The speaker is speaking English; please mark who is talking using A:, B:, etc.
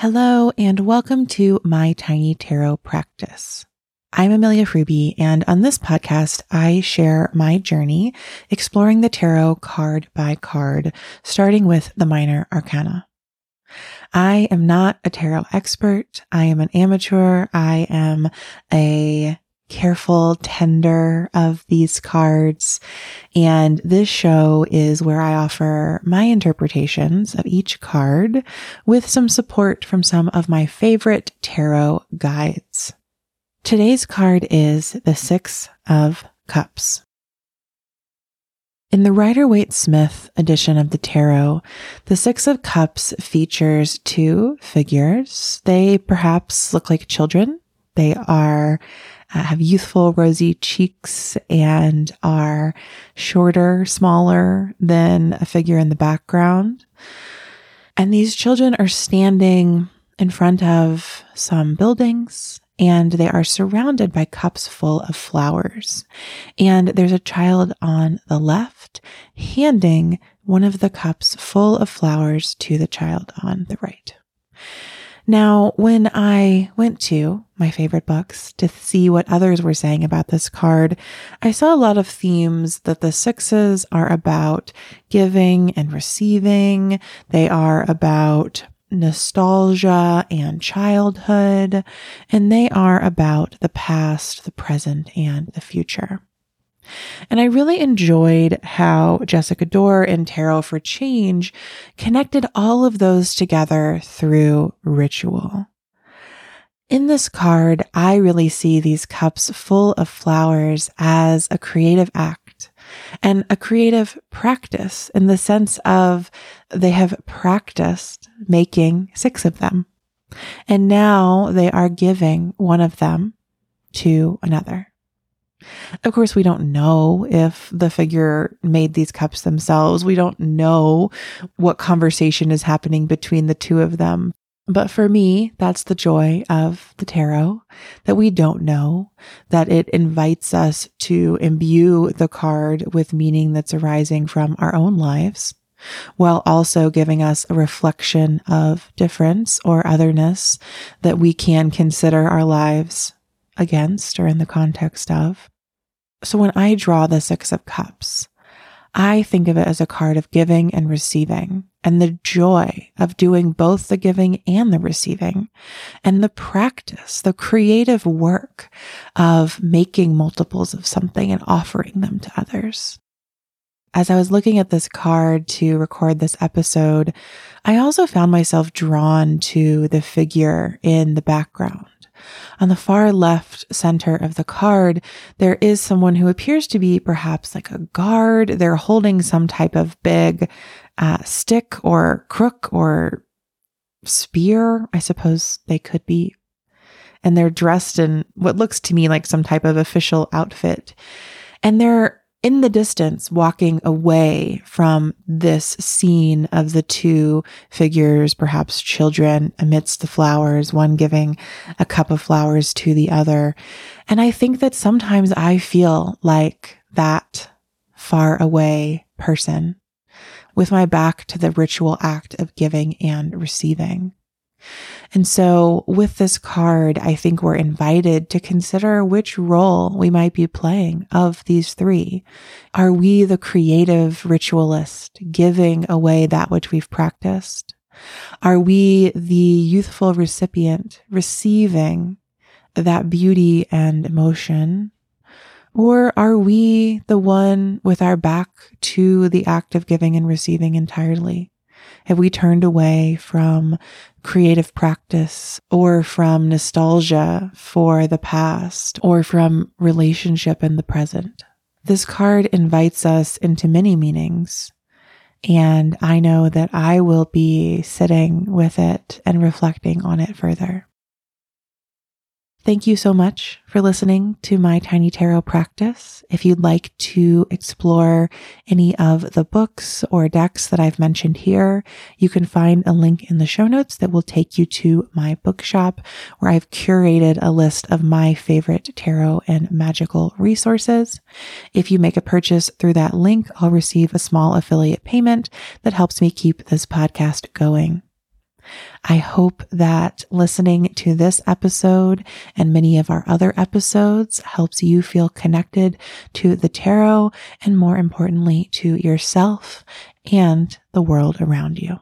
A: Hello, and welcome to my tiny tarot practice. I'm Amelia Fruby, and on this podcast, I share my journey exploring the tarot card by card, starting with the minor arcana. I am not a tarot expert. I am an amateur. I am a careful tender of these cards. And this show is where I offer my interpretations of each card with some support from some of my favorite tarot guides. Today's card is the Six of Cups. In the Rider Waite Smith edition of the tarot, the Six of Cups features two figures. They perhaps look like children. They are uh, have youthful, rosy cheeks and are shorter, smaller than a figure in the background. And these children are standing in front of some buildings and they are surrounded by cups full of flowers. And there's a child on the left handing one of the cups full of flowers to the child on the right. Now, when I went to my favorite books to see what others were saying about this card, I saw a lot of themes that the sixes are about giving and receiving. They are about nostalgia and childhood, and they are about the past, the present, and the future. And I really enjoyed how Jessica Dore and Tarot for Change connected all of those together through ritual. In this card, I really see these cups full of flowers as a creative act and a creative practice in the sense of they have practiced making six of them. And now they are giving one of them to another. Of course, we don't know if the figure made these cups themselves. We don't know what conversation is happening between the two of them. But for me, that's the joy of the tarot that we don't know, that it invites us to imbue the card with meaning that's arising from our own lives, while also giving us a reflection of difference or otherness that we can consider our lives against or in the context of. So when I draw the Six of Cups, I think of it as a card of giving and receiving and the joy of doing both the giving and the receiving and the practice, the creative work of making multiples of something and offering them to others. As I was looking at this card to record this episode, I also found myself drawn to the figure in the background. On the far left center of the card, there is someone who appears to be perhaps like a guard. They're holding some type of big uh, stick or crook or spear, I suppose they could be. And they're dressed in what looks to me like some type of official outfit. And they're in the distance, walking away from this scene of the two figures, perhaps children amidst the flowers, one giving a cup of flowers to the other. And I think that sometimes I feel like that far away person with my back to the ritual act of giving and receiving. And so with this card, I think we're invited to consider which role we might be playing of these three. Are we the creative ritualist giving away that which we've practiced? Are we the youthful recipient receiving that beauty and emotion? Or are we the one with our back to the act of giving and receiving entirely? Have we turned away from creative practice or from nostalgia for the past or from relationship in the present? This card invites us into many meanings. And I know that I will be sitting with it and reflecting on it further. Thank you so much for listening to my Tiny Tarot practice. If you'd like to explore any of the books or decks that I've mentioned here, you can find a link in the show notes that will take you to my bookshop where I've curated a list of my favorite tarot and magical resources. If you make a purchase through that link, I'll receive a small affiliate payment that helps me keep this podcast going. I hope that listening to this episode and many of our other episodes helps you feel connected to the tarot and more importantly to yourself and the world around you.